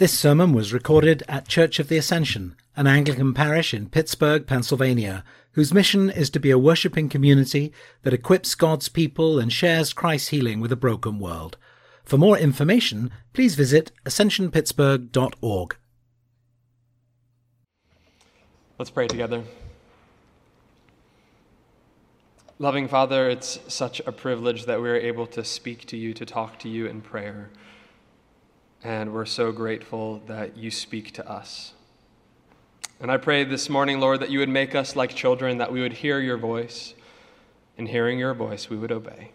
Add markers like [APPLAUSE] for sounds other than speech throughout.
This sermon was recorded at Church of the Ascension, an Anglican parish in Pittsburgh, Pennsylvania, whose mission is to be a worshipping community that equips God's people and shares Christ's healing with a broken world. For more information, please visit ascensionpittsburgh.org. Let's pray together. Loving Father, it's such a privilege that we're able to speak to you, to talk to you in prayer. And we're so grateful that you speak to us. And I pray this morning, Lord, that you would make us like children, that we would hear your voice. And hearing your voice, we would obey.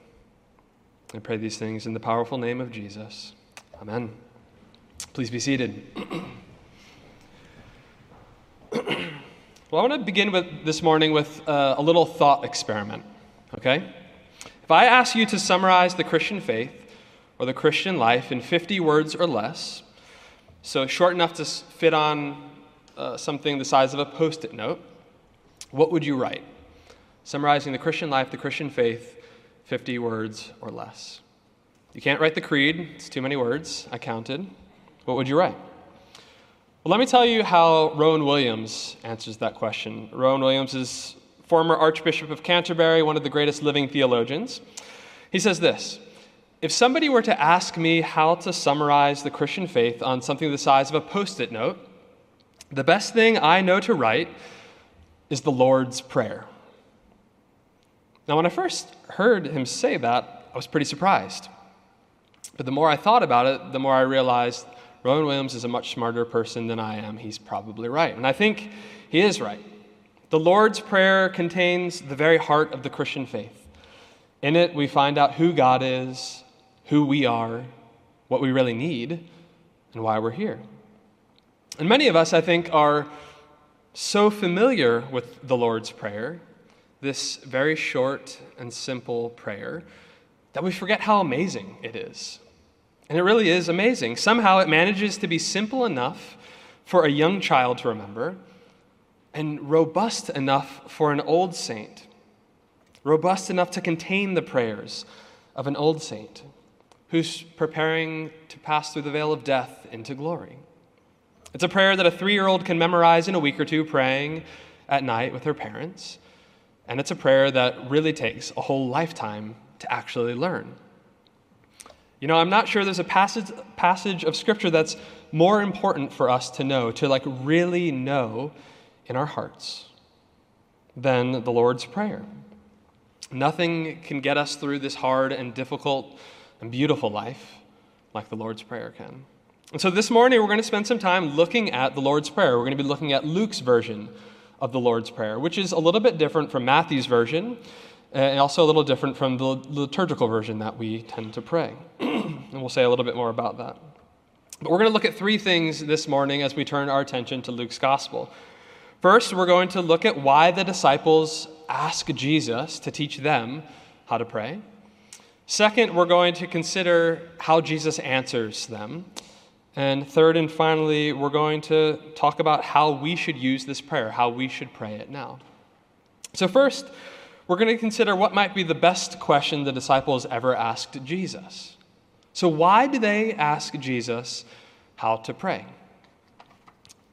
I pray these things in the powerful name of Jesus. Amen. Please be seated. [CLEARS THROAT] well, I want to begin with this morning with uh, a little thought experiment. Okay? If I ask you to summarize the Christian faith, or the Christian life in 50 words or less, so short enough to fit on uh, something the size of a post it note, what would you write? Summarizing the Christian life, the Christian faith, 50 words or less. You can't write the creed, it's too many words. I counted. What would you write? Well, let me tell you how Rowan Williams answers that question. Rowan Williams is former Archbishop of Canterbury, one of the greatest living theologians. He says this if somebody were to ask me how to summarize the Christian faith on something the size of a post it note, the best thing I know to write is the Lord's Prayer. Now, when I first heard him say that, I was pretty surprised. But the more I thought about it, the more I realized Rowan Williams is a much smarter person than I am. He's probably right. And I think he is right. The Lord's Prayer contains the very heart of the Christian faith. In it, we find out who God is, who we are, what we really need, and why we're here. And many of us, I think, are so familiar with the Lord's Prayer, this very short and simple prayer, that we forget how amazing it is. And it really is amazing. Somehow it manages to be simple enough for a young child to remember and robust enough for an old saint, robust enough to contain the prayers of an old saint who's preparing to pass through the veil of death into glory. It's a prayer that a three year old can memorize in a week or two praying at night with her parents. And it's a prayer that really takes a whole lifetime to actually learn. You know, I'm not sure there's a passage, passage of Scripture that's more important for us to know, to like really know in our hearts, than the Lord's Prayer. Nothing can get us through this hard and difficult and beautiful life like the Lord's Prayer can. And so this morning we're going to spend some time looking at the Lord's Prayer. We're going to be looking at Luke's version of the Lord's Prayer, which is a little bit different from Matthew's version uh, and also a little different from the liturgical version that we tend to pray. [CLEARS THROAT] and we'll say a little bit more about that. But we're going to look at three things this morning as we turn our attention to Luke's gospel. First, we're going to look at why the disciples ask Jesus to teach them how to pray. Second, we're going to consider how Jesus answers them. And third and finally, we're going to talk about how we should use this prayer, how we should pray it now. So, first, we're going to consider what might be the best question the disciples ever asked Jesus. So, why do they ask Jesus how to pray?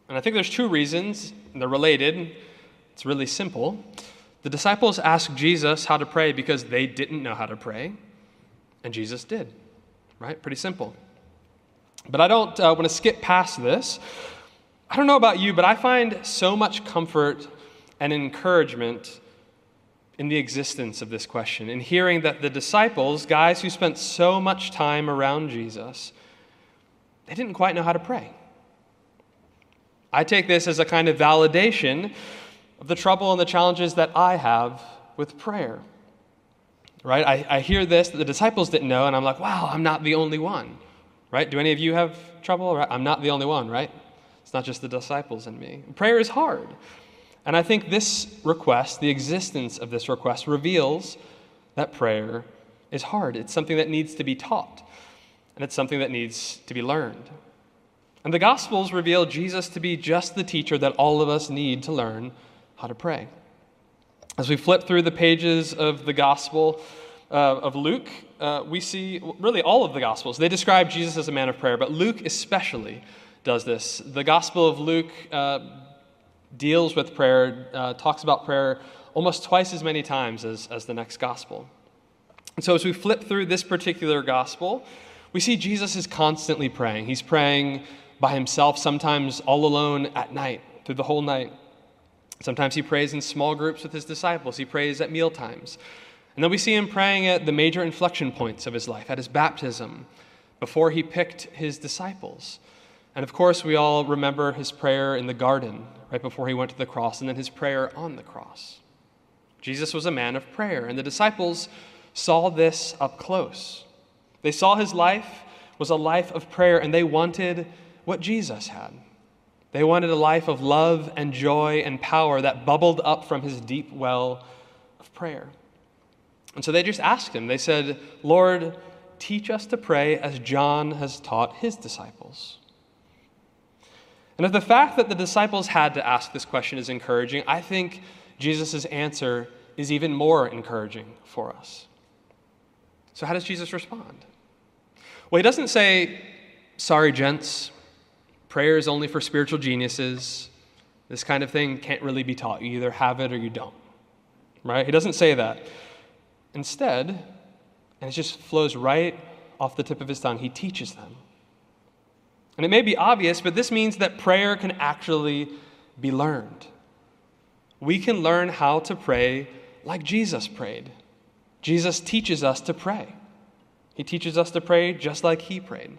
And I think there's two reasons, and they're related. It's really simple. The disciples asked Jesus how to pray because they didn't know how to pray. And Jesus did, right? Pretty simple. But I don't uh, want to skip past this. I don't know about you, but I find so much comfort and encouragement in the existence of this question, in hearing that the disciples, guys who spent so much time around Jesus, they didn't quite know how to pray. I take this as a kind of validation of the trouble and the challenges that I have with prayer right? I, I hear this that the disciples didn't know, and I'm like, wow, I'm not the only one, right? Do any of you have trouble? I'm not the only one, right? It's not just the disciples and me. Prayer is hard. And I think this request, the existence of this request, reveals that prayer is hard. It's something that needs to be taught, and it's something that needs to be learned. And the Gospels reveal Jesus to be just the teacher that all of us need to learn how to pray. As we flip through the pages of the Gospel uh, of Luke, uh, we see really all of the Gospels. They describe Jesus as a man of prayer, but Luke especially does this. The Gospel of Luke uh, deals with prayer, uh, talks about prayer almost twice as many times as, as the next Gospel. And so as we flip through this particular Gospel, we see Jesus is constantly praying. He's praying by himself, sometimes all alone at night, through the whole night. Sometimes he prays in small groups with his disciples. He prays at meal times. And then we see him praying at the major inflection points of his life, at his baptism, before he picked his disciples. And of course, we all remember his prayer in the garden right before he went to the cross, and then his prayer on the cross. Jesus was a man of prayer, and the disciples saw this up close. They saw his life was a life of prayer, and they wanted what Jesus had. They wanted a life of love and joy and power that bubbled up from his deep well of prayer. And so they just asked him, they said, Lord, teach us to pray as John has taught his disciples. And if the fact that the disciples had to ask this question is encouraging, I think Jesus' answer is even more encouraging for us. So, how does Jesus respond? Well, he doesn't say, Sorry, gents, prayer is only for spiritual geniuses. This kind of thing can't really be taught. You either have it or you don't. Right? He doesn't say that. Instead, and it just flows right off the tip of his tongue, he teaches them. And it may be obvious, but this means that prayer can actually be learned. We can learn how to pray like Jesus prayed. Jesus teaches us to pray. He teaches us to pray just like he prayed.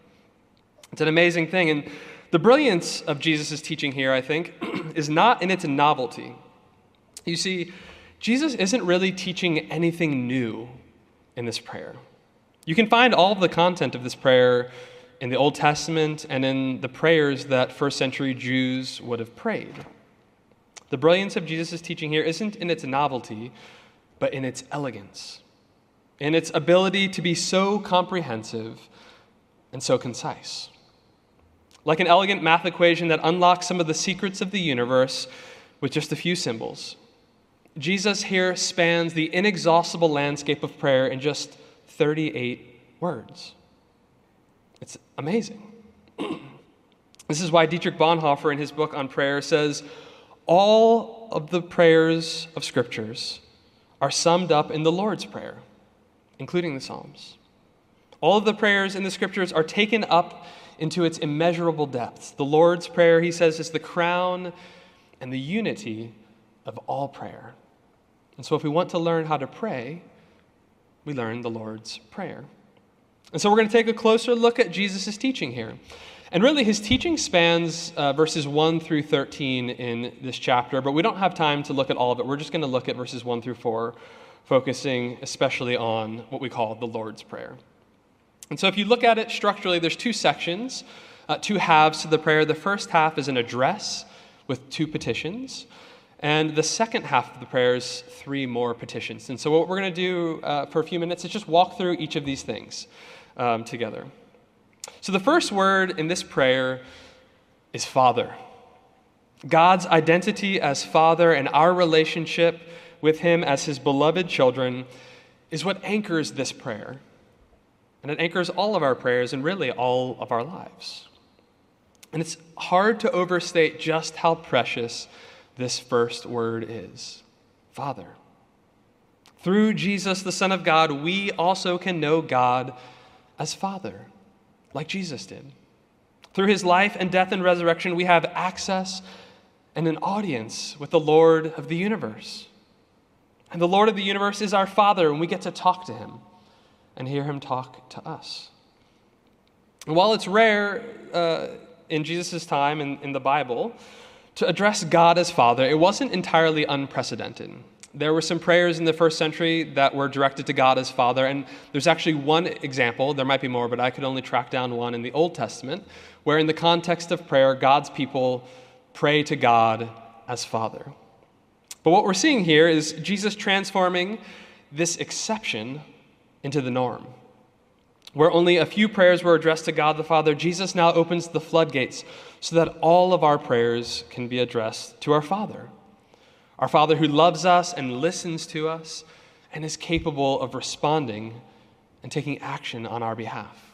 It's an amazing thing. And the brilliance of Jesus' teaching here, I think, [CLEARS THROAT] is not in its novelty. You see, Jesus isn't really teaching anything new in this prayer. You can find all of the content of this prayer in the Old Testament and in the prayers that first century Jews would have prayed. The brilliance of Jesus' teaching here isn't in its novelty, but in its elegance, in its ability to be so comprehensive and so concise. Like an elegant math equation that unlocks some of the secrets of the universe with just a few symbols. Jesus here spans the inexhaustible landscape of prayer in just 38 words. It's amazing. [CLEARS THROAT] this is why Dietrich Bonhoeffer, in his book on prayer, says all of the prayers of scriptures are summed up in the Lord's Prayer, including the Psalms. All of the prayers in the scriptures are taken up into its immeasurable depths. The Lord's Prayer, he says, is the crown and the unity of all prayer. And so, if we want to learn how to pray, we learn the Lord's Prayer. And so, we're going to take a closer look at Jesus' teaching here. And really, his teaching spans uh, verses 1 through 13 in this chapter, but we don't have time to look at all of it. We're just going to look at verses 1 through 4, focusing especially on what we call the Lord's Prayer. And so, if you look at it structurally, there's two sections, uh, two halves to the prayer. The first half is an address with two petitions. And the second half of the prayer is three more petitions. And so, what we're going to do uh, for a few minutes is just walk through each of these things um, together. So, the first word in this prayer is Father. God's identity as Father and our relationship with Him as His beloved children is what anchors this prayer. And it anchors all of our prayers and really all of our lives. And it's hard to overstate just how precious this first word is Father. Through Jesus, the Son of God, we also can know God as Father, like Jesus did. Through his life and death and resurrection, we have access and an audience with the Lord of the universe. And the Lord of the universe is our Father, and we get to talk to him and hear him talk to us. And while it's rare uh, in Jesus' time in, in the Bible to address God as Father, it wasn't entirely unprecedented. There were some prayers in the first century that were directed to God as Father, and there's actually one example, there might be more, but I could only track down one in the Old Testament, where in the context of prayer, God's people pray to God as Father. But what we're seeing here is Jesus transforming this exception into the norm. Where only a few prayers were addressed to God the Father, Jesus now opens the floodgates so that all of our prayers can be addressed to our Father. Our Father who loves us and listens to us and is capable of responding and taking action on our behalf.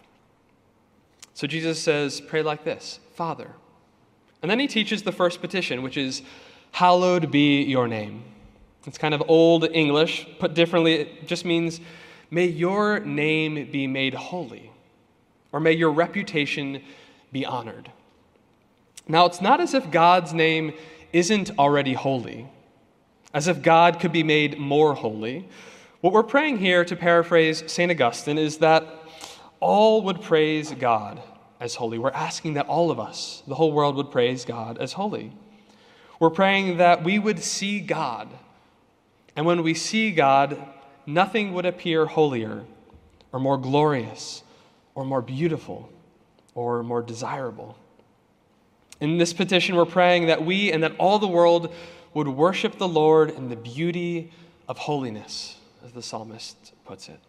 So Jesus says, Pray like this Father. And then he teaches the first petition, which is, Hallowed be your name. It's kind of old English. Put differently, it just means, May your name be made holy, or may your reputation be honored. Now, it's not as if God's name isn't already holy, as if God could be made more holy. What we're praying here, to paraphrase St. Augustine, is that all would praise God as holy. We're asking that all of us, the whole world, would praise God as holy. We're praying that we would see God. And when we see God, nothing would appear holier or more glorious or more beautiful or more desirable. In this petition, we're praying that we and that all the world would worship the Lord in the beauty of holiness, as the psalmist puts it.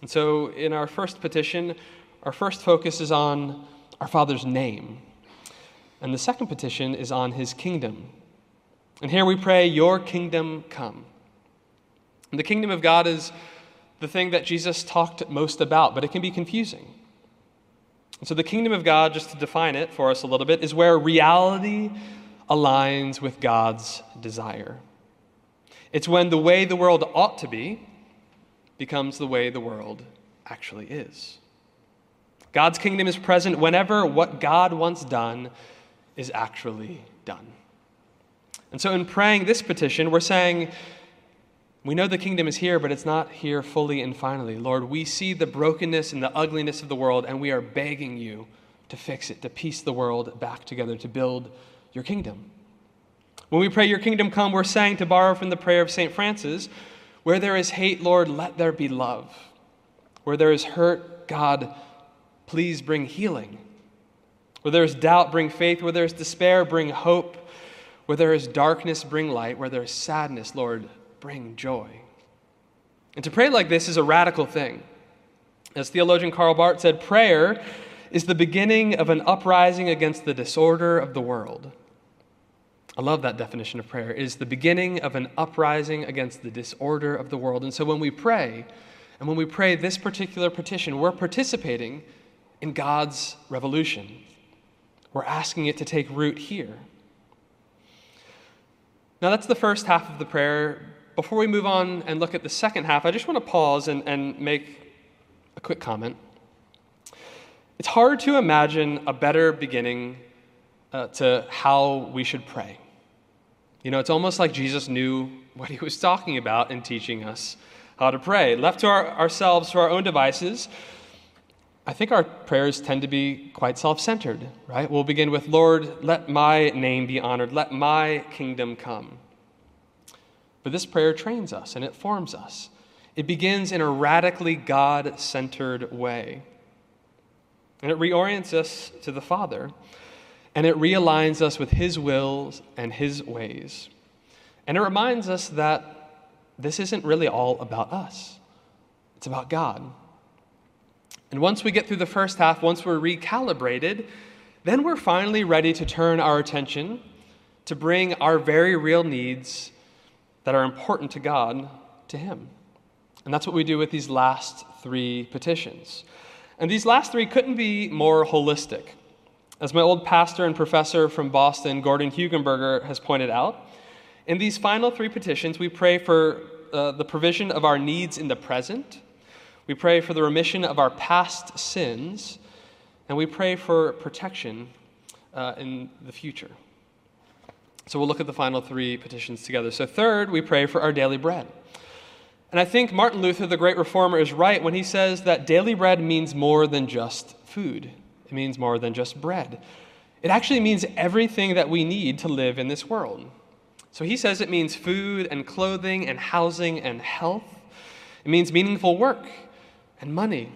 And so, in our first petition, our first focus is on our Father's name. And the second petition is on his kingdom. And here we pray, Your kingdom come. The kingdom of God is the thing that Jesus talked most about, but it can be confusing. And so, the kingdom of God, just to define it for us a little bit, is where reality aligns with God's desire. It's when the way the world ought to be becomes the way the world actually is. God's kingdom is present whenever what God wants done is actually done. And so, in praying this petition, we're saying, we know the kingdom is here, but it's not here fully and finally. Lord, we see the brokenness and the ugliness of the world, and we are begging you to fix it, to piece the world back together, to build your kingdom. When we pray, Your kingdom come, we're saying, to borrow from the prayer of St. Francis, where there is hate, Lord, let there be love. Where there is hurt, God, please bring healing. Where there is doubt, bring faith. Where there is despair, bring hope. Where there is darkness, bring light. Where there is sadness, Lord, bring joy. And to pray like this is a radical thing. As theologian Karl Barth said, prayer is the beginning of an uprising against the disorder of the world. I love that definition of prayer. It is the beginning of an uprising against the disorder of the world. And so when we pray, and when we pray this particular petition, we're participating in God's revolution. We're asking it to take root here. Now, that's the first half of the prayer. Before we move on and look at the second half, I just want to pause and, and make a quick comment. It's hard to imagine a better beginning uh, to how we should pray. You know, it's almost like Jesus knew [LAUGHS] what he was talking about in teaching us how to pray. Left to our, ourselves, to our own devices, I think our prayers tend to be quite self centered, right? We'll begin with, Lord, let my name be honored, let my kingdom come. But this prayer trains us and it forms us. It begins in a radically God centered way. And it reorients us to the Father, and it realigns us with His wills and His ways. And it reminds us that this isn't really all about us, it's about God. And once we get through the first half, once we're recalibrated, then we're finally ready to turn our attention to bring our very real needs that are important to God to Him. And that's what we do with these last three petitions. And these last three couldn't be more holistic. As my old pastor and professor from Boston, Gordon Hugenberger, has pointed out, in these final three petitions, we pray for uh, the provision of our needs in the present we pray for the remission of our past sins, and we pray for protection uh, in the future. So we'll look at the final three petitions together. So, third, we pray for our daily bread. And I think Martin Luther, the great reformer, is right when he says that daily bread means more than just food, it means more than just bread. It actually means everything that we need to live in this world. So he says it means food and clothing and housing and health. It means meaningful work and money.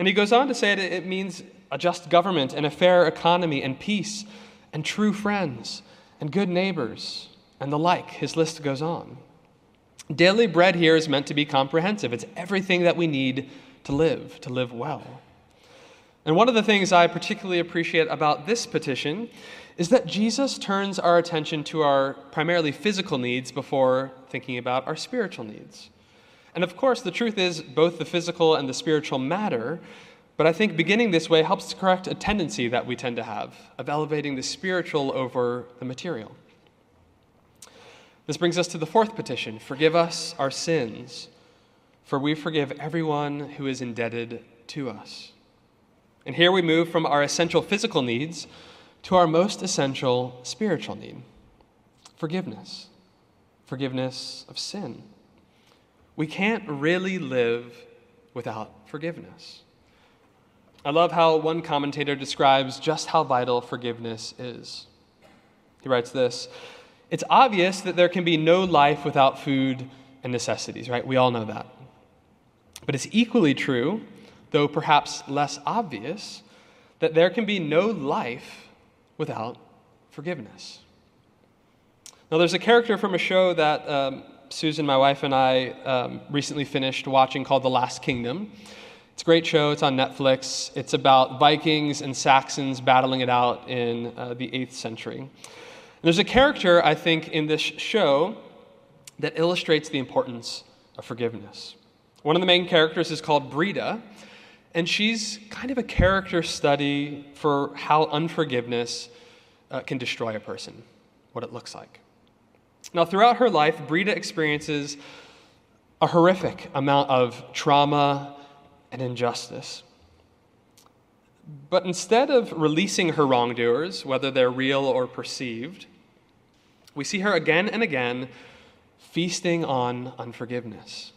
And he goes on to say that it means a just government and a fair economy and peace and true friends and good neighbors and the like. His list goes on. Daily bread here is meant to be comprehensive, it's everything that we need to live, to live well. And one of the things I particularly appreciate about this petition is that Jesus turns our attention to our primarily physical needs before thinking about our spiritual needs. And of course, the truth is, both the physical and the spiritual matter, But I think beginning this way helps to correct a tendency that we tend to have of elevating the spiritual over the material. This brings us to the fourth petition Forgive us our sins, for we forgive everyone who is indebted to us. And here we move from our essential physical needs to our most essential spiritual need forgiveness. Forgiveness of sin. We can't really live without forgiveness. I love how one commentator describes just how vital forgiveness is. He writes this It's obvious that there can be no life without food and necessities, right? We all know that. But it's equally true, though perhaps less obvious, that there can be no life without forgiveness. Now, there's a character from a show that um, Susan, my wife, and I um, recently finished watching called The Last Kingdom. It's a great show. It's on Netflix. It's about Vikings and Saxons battling it out in uh, the 8th century. And there's a character, I think, in this show that illustrates the importance of forgiveness. One of the main characters is called Brida, and she's kind of a character study for how unforgiveness uh, can destroy a person, what it looks like. Now, throughout her life, Brida experiences a horrific amount of trauma and injustice. But instead of releasing her wrongdoers, whether they're real or perceived, we see her again and again feasting on unforgiveness.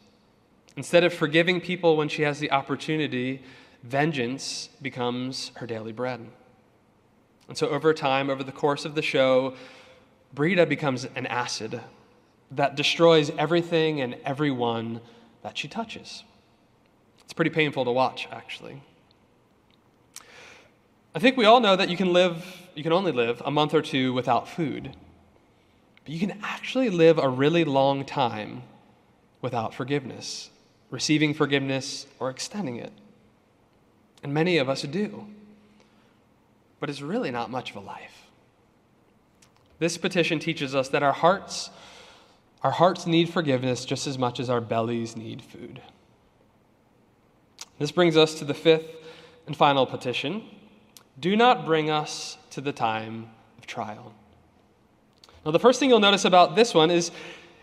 Instead of forgiving people when she has the opportunity, vengeance becomes her daily bread. And so, over time, over the course of the show, Brida becomes an acid that destroys everything and everyone that she touches. It's pretty painful to watch, actually. I think we all know that you can live, you can only live a month or two without food. But you can actually live a really long time without forgiveness, receiving forgiveness or extending it. And many of us do. But it's really not much of a life. This petition teaches us that our hearts our hearts need forgiveness just as much as our bellies need food. This brings us to the fifth and final petition do not bring us to the time of trial. Now, the first thing you'll notice about this one is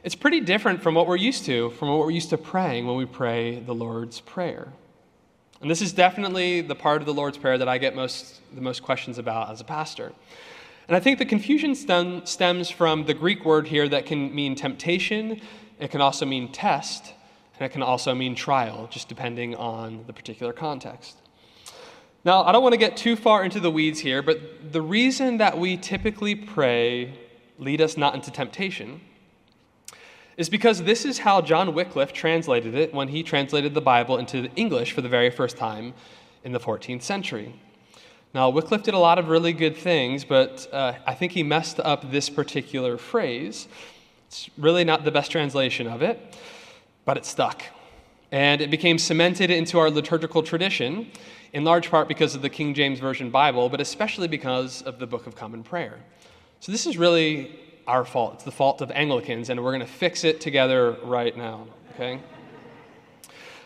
it's pretty different from what we're used to, from what we're used to praying when we pray the Lord's Prayer. And this is definitely the part of the Lord's Prayer that I get most, the most questions about as a pastor. And I think the confusion stem, stems from the Greek word here that can mean temptation, it can also mean test, and it can also mean trial, just depending on the particular context. Now, I don't want to get too far into the weeds here, but the reason that we typically pray, lead us not into temptation, is because this is how John Wycliffe translated it when he translated the Bible into English for the very first time in the 14th century. Now, Wycliffe did a lot of really good things, but uh, I think he messed up this particular phrase. It's really not the best translation of it but it stuck. And it became cemented into our liturgical tradition, in large part because of the King James Version Bible, but especially because of the Book of Common Prayer. So this is really our fault. It's the fault of Anglicans, and we're going to fix it together right now, okay?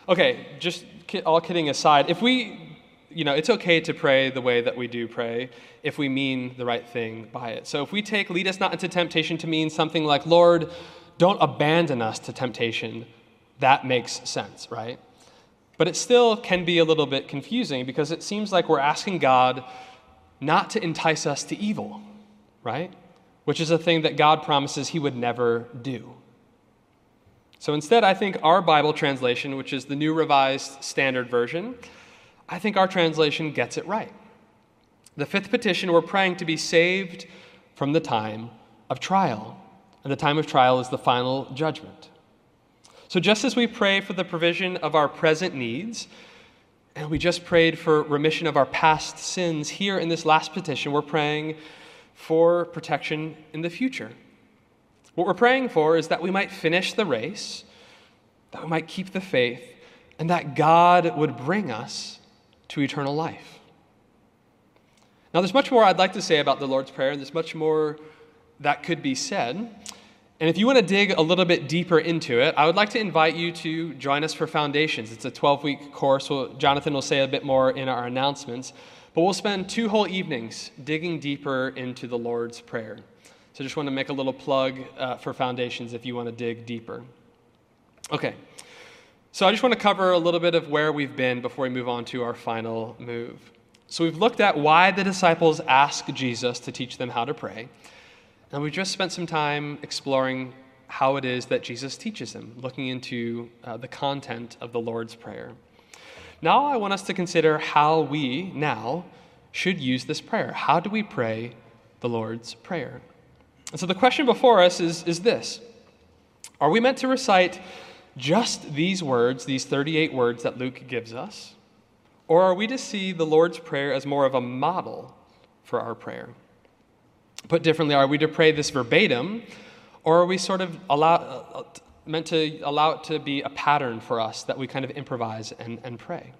Okay, just all kidding aside, if we, you know, it's okay to pray the way that we do pray if we mean the right thing by it. So if we take lead us not into temptation to mean something like, Lord, don't abandon us to temptation, that makes sense, right? But it still can be a little bit confusing because it seems like we're asking God not to entice us to evil, right? Which is a thing that God promises He would never do. So instead, I think our Bible translation, which is the New Revised Standard Version, I think our translation gets it right. The fifth petition, we're praying to be saved from the time of trial. And the time of trial is the final judgment. So, just as we pray for the provision of our present needs, and we just prayed for remission of our past sins, here in this last petition, we're praying for protection in the future. What we're praying for is that we might finish the race, that we might keep the faith, and that God would bring us to eternal life. Now, there's much more I'd like to say about the Lord's Prayer, and there's much more that could be said. And if you want to dig a little bit deeper into it, I would like to invite you to join us for Foundations. It's a 12 week course. Well, Jonathan will say a bit more in our announcements. But we'll spend two whole evenings digging deeper into the Lord's Prayer. So just want to make a little plug uh, for Foundations if you want to dig deeper. Okay. So I just want to cover a little bit of where we've been before we move on to our final move. So we've looked at why the disciples ask Jesus to teach them how to pray. And we've just spent some time exploring how it is that Jesus teaches them, looking into uh, the content of the Lord's Prayer. Now, I want us to consider how we now should use this prayer. How do we pray the Lord's Prayer? And so the question before us is, is this Are we meant to recite just these words, these 38 words that Luke gives us? Or are we to see the Lord's Prayer as more of a model for our prayer? Put differently, are we to pray this verbatim, or are we sort of allow, meant to allow it to be a pattern for us that we kind of improvise and, and pray?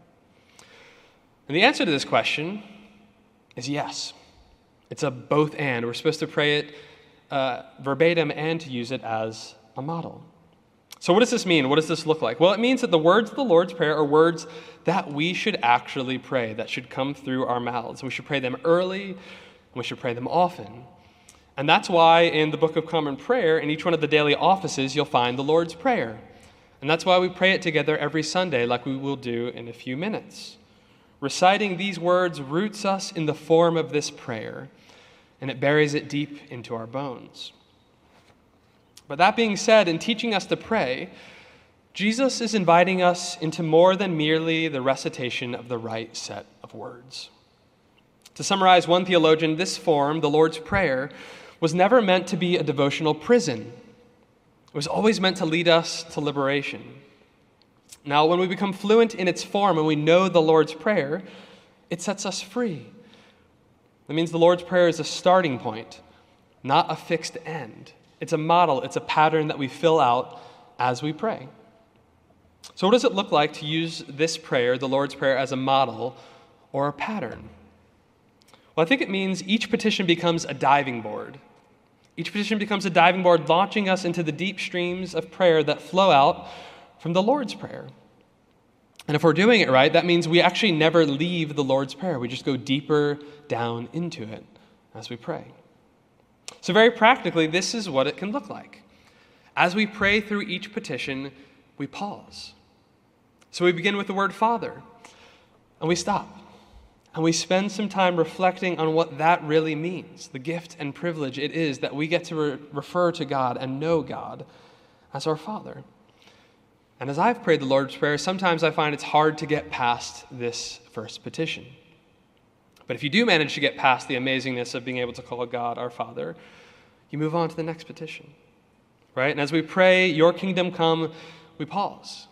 And the answer to this question is yes. It's a both and. We're supposed to pray it uh, verbatim and to use it as a model. So, what does this mean? What does this look like? Well, it means that the words of the Lord's Prayer are words that we should actually pray, that should come through our mouths. We should pray them early, we should pray them often. And that's why in the Book of Common Prayer, in each one of the daily offices, you'll find the Lord's Prayer. And that's why we pray it together every Sunday, like we will do in a few minutes. Reciting these words roots us in the form of this prayer, and it buries it deep into our bones. But that being said, in teaching us to pray, Jesus is inviting us into more than merely the recitation of the right set of words. To summarize one theologian, this form, the Lord's Prayer, was never meant to be a devotional prison. It was always meant to lead us to liberation. Now, when we become fluent in its form and we know the Lord's Prayer, it sets us free. That means the Lord's Prayer is a starting point, not a fixed end. It's a model, it's a pattern that we fill out as we pray. So, what does it look like to use this prayer, the Lord's Prayer, as a model or a pattern? Well, I think it means each petition becomes a diving board. Each petition becomes a diving board, launching us into the deep streams of prayer that flow out from the Lord's Prayer. And if we're doing it right, that means we actually never leave the Lord's Prayer. We just go deeper down into it as we pray. So, very practically, this is what it can look like. As we pray through each petition, we pause. So, we begin with the word Father, and we stop. And we spend some time reflecting on what that really means the gift and privilege it is that we get to re- refer to God and know God as our Father. And as I've prayed the Lord's Prayer, sometimes I find it's hard to get past this first petition. But if you do manage to get past the amazingness of being able to call God our Father, you move on to the next petition. Right? And as we pray, Your kingdom come, we pause.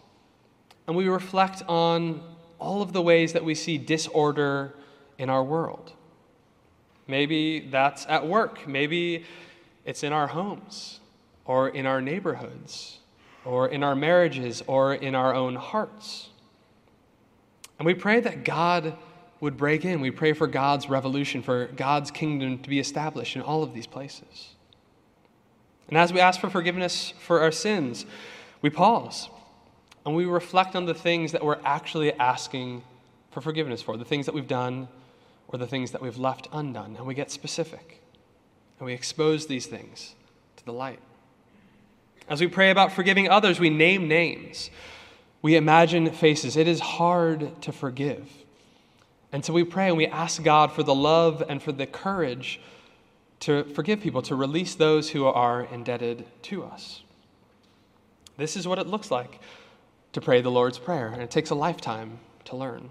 And we reflect on all of the ways that we see disorder in our world. Maybe that's at work. Maybe it's in our homes or in our neighborhoods or in our marriages or in our own hearts. And we pray that God would break in. We pray for God's revolution, for God's kingdom to be established in all of these places. And as we ask for forgiveness for our sins, we pause and we reflect on the things that we're actually asking for forgiveness for, the things that we've done or the things that we've left undone. And we get specific and we expose these things to the light. As we pray about forgiving others, we name names. We imagine faces. It is hard to forgive. And so we pray and we ask God for the love and for the courage to forgive people, to release those who are indebted to us. This is what it looks like to pray the Lord's Prayer, and it takes a lifetime to learn.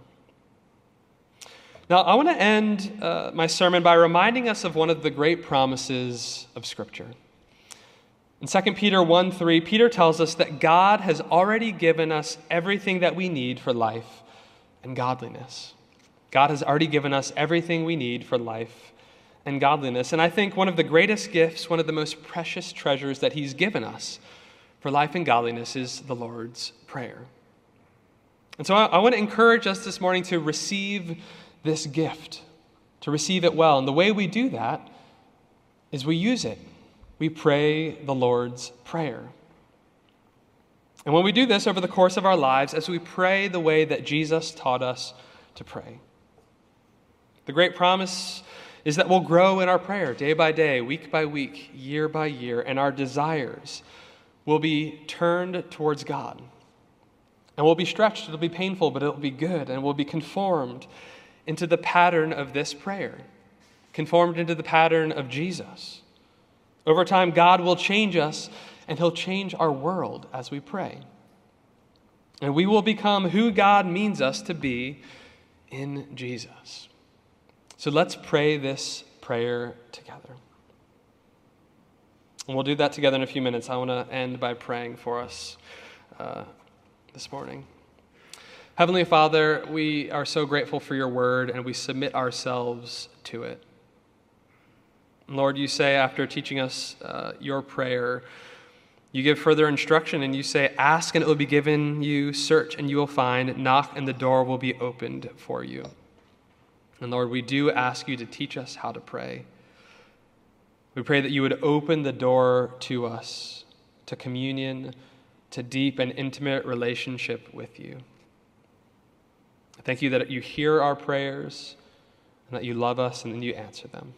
Now, I want to end uh, my sermon by reminding us of one of the great promises of Scripture. In 2 Peter 1 3, Peter tells us that God has already given us everything that we need for life and godliness. God has already given us everything we need for life and godliness. And I think one of the greatest gifts, one of the most precious treasures that He's given us for life and godliness is the Lord's Prayer. And so I, I want to encourage us this morning to receive this gift, to receive it well. And the way we do that is we use it. we pray the Lord's Prayer. And when we do this over the course of our lives, as we pray the way that Jesus taught us to pray, the great promise is that we'll grow in our prayer day by day, week by week, year by year, and our desires will be turned towards God. And we'll be stretched, it'll be painful, but it'll be good, and we'll be conformed into the pattern of this prayer, conformed into the pattern of Jesus. Over time, God will change us, and He'll change our world as we pray. And we will become who God means us to be in Jesus. So let's pray this prayer together. And we'll do that together in a few minutes. I want to end by praying for us uh, this morning. Heavenly Father, we are so grateful for your word and we submit ourselves to it. Lord, you say after teaching us uh, your prayer, you give further instruction and you say, Ask and it will be given you, search and you will find, knock and the door will be opened for you. And Lord, we do ask you to teach us how to pray. We pray that you would open the door to us, to communion, to deep and intimate relationship with you. I thank you that you hear our prayers and that you love us and then you answer them.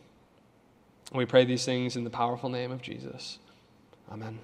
We pray these things in the powerful name of Jesus. Amen.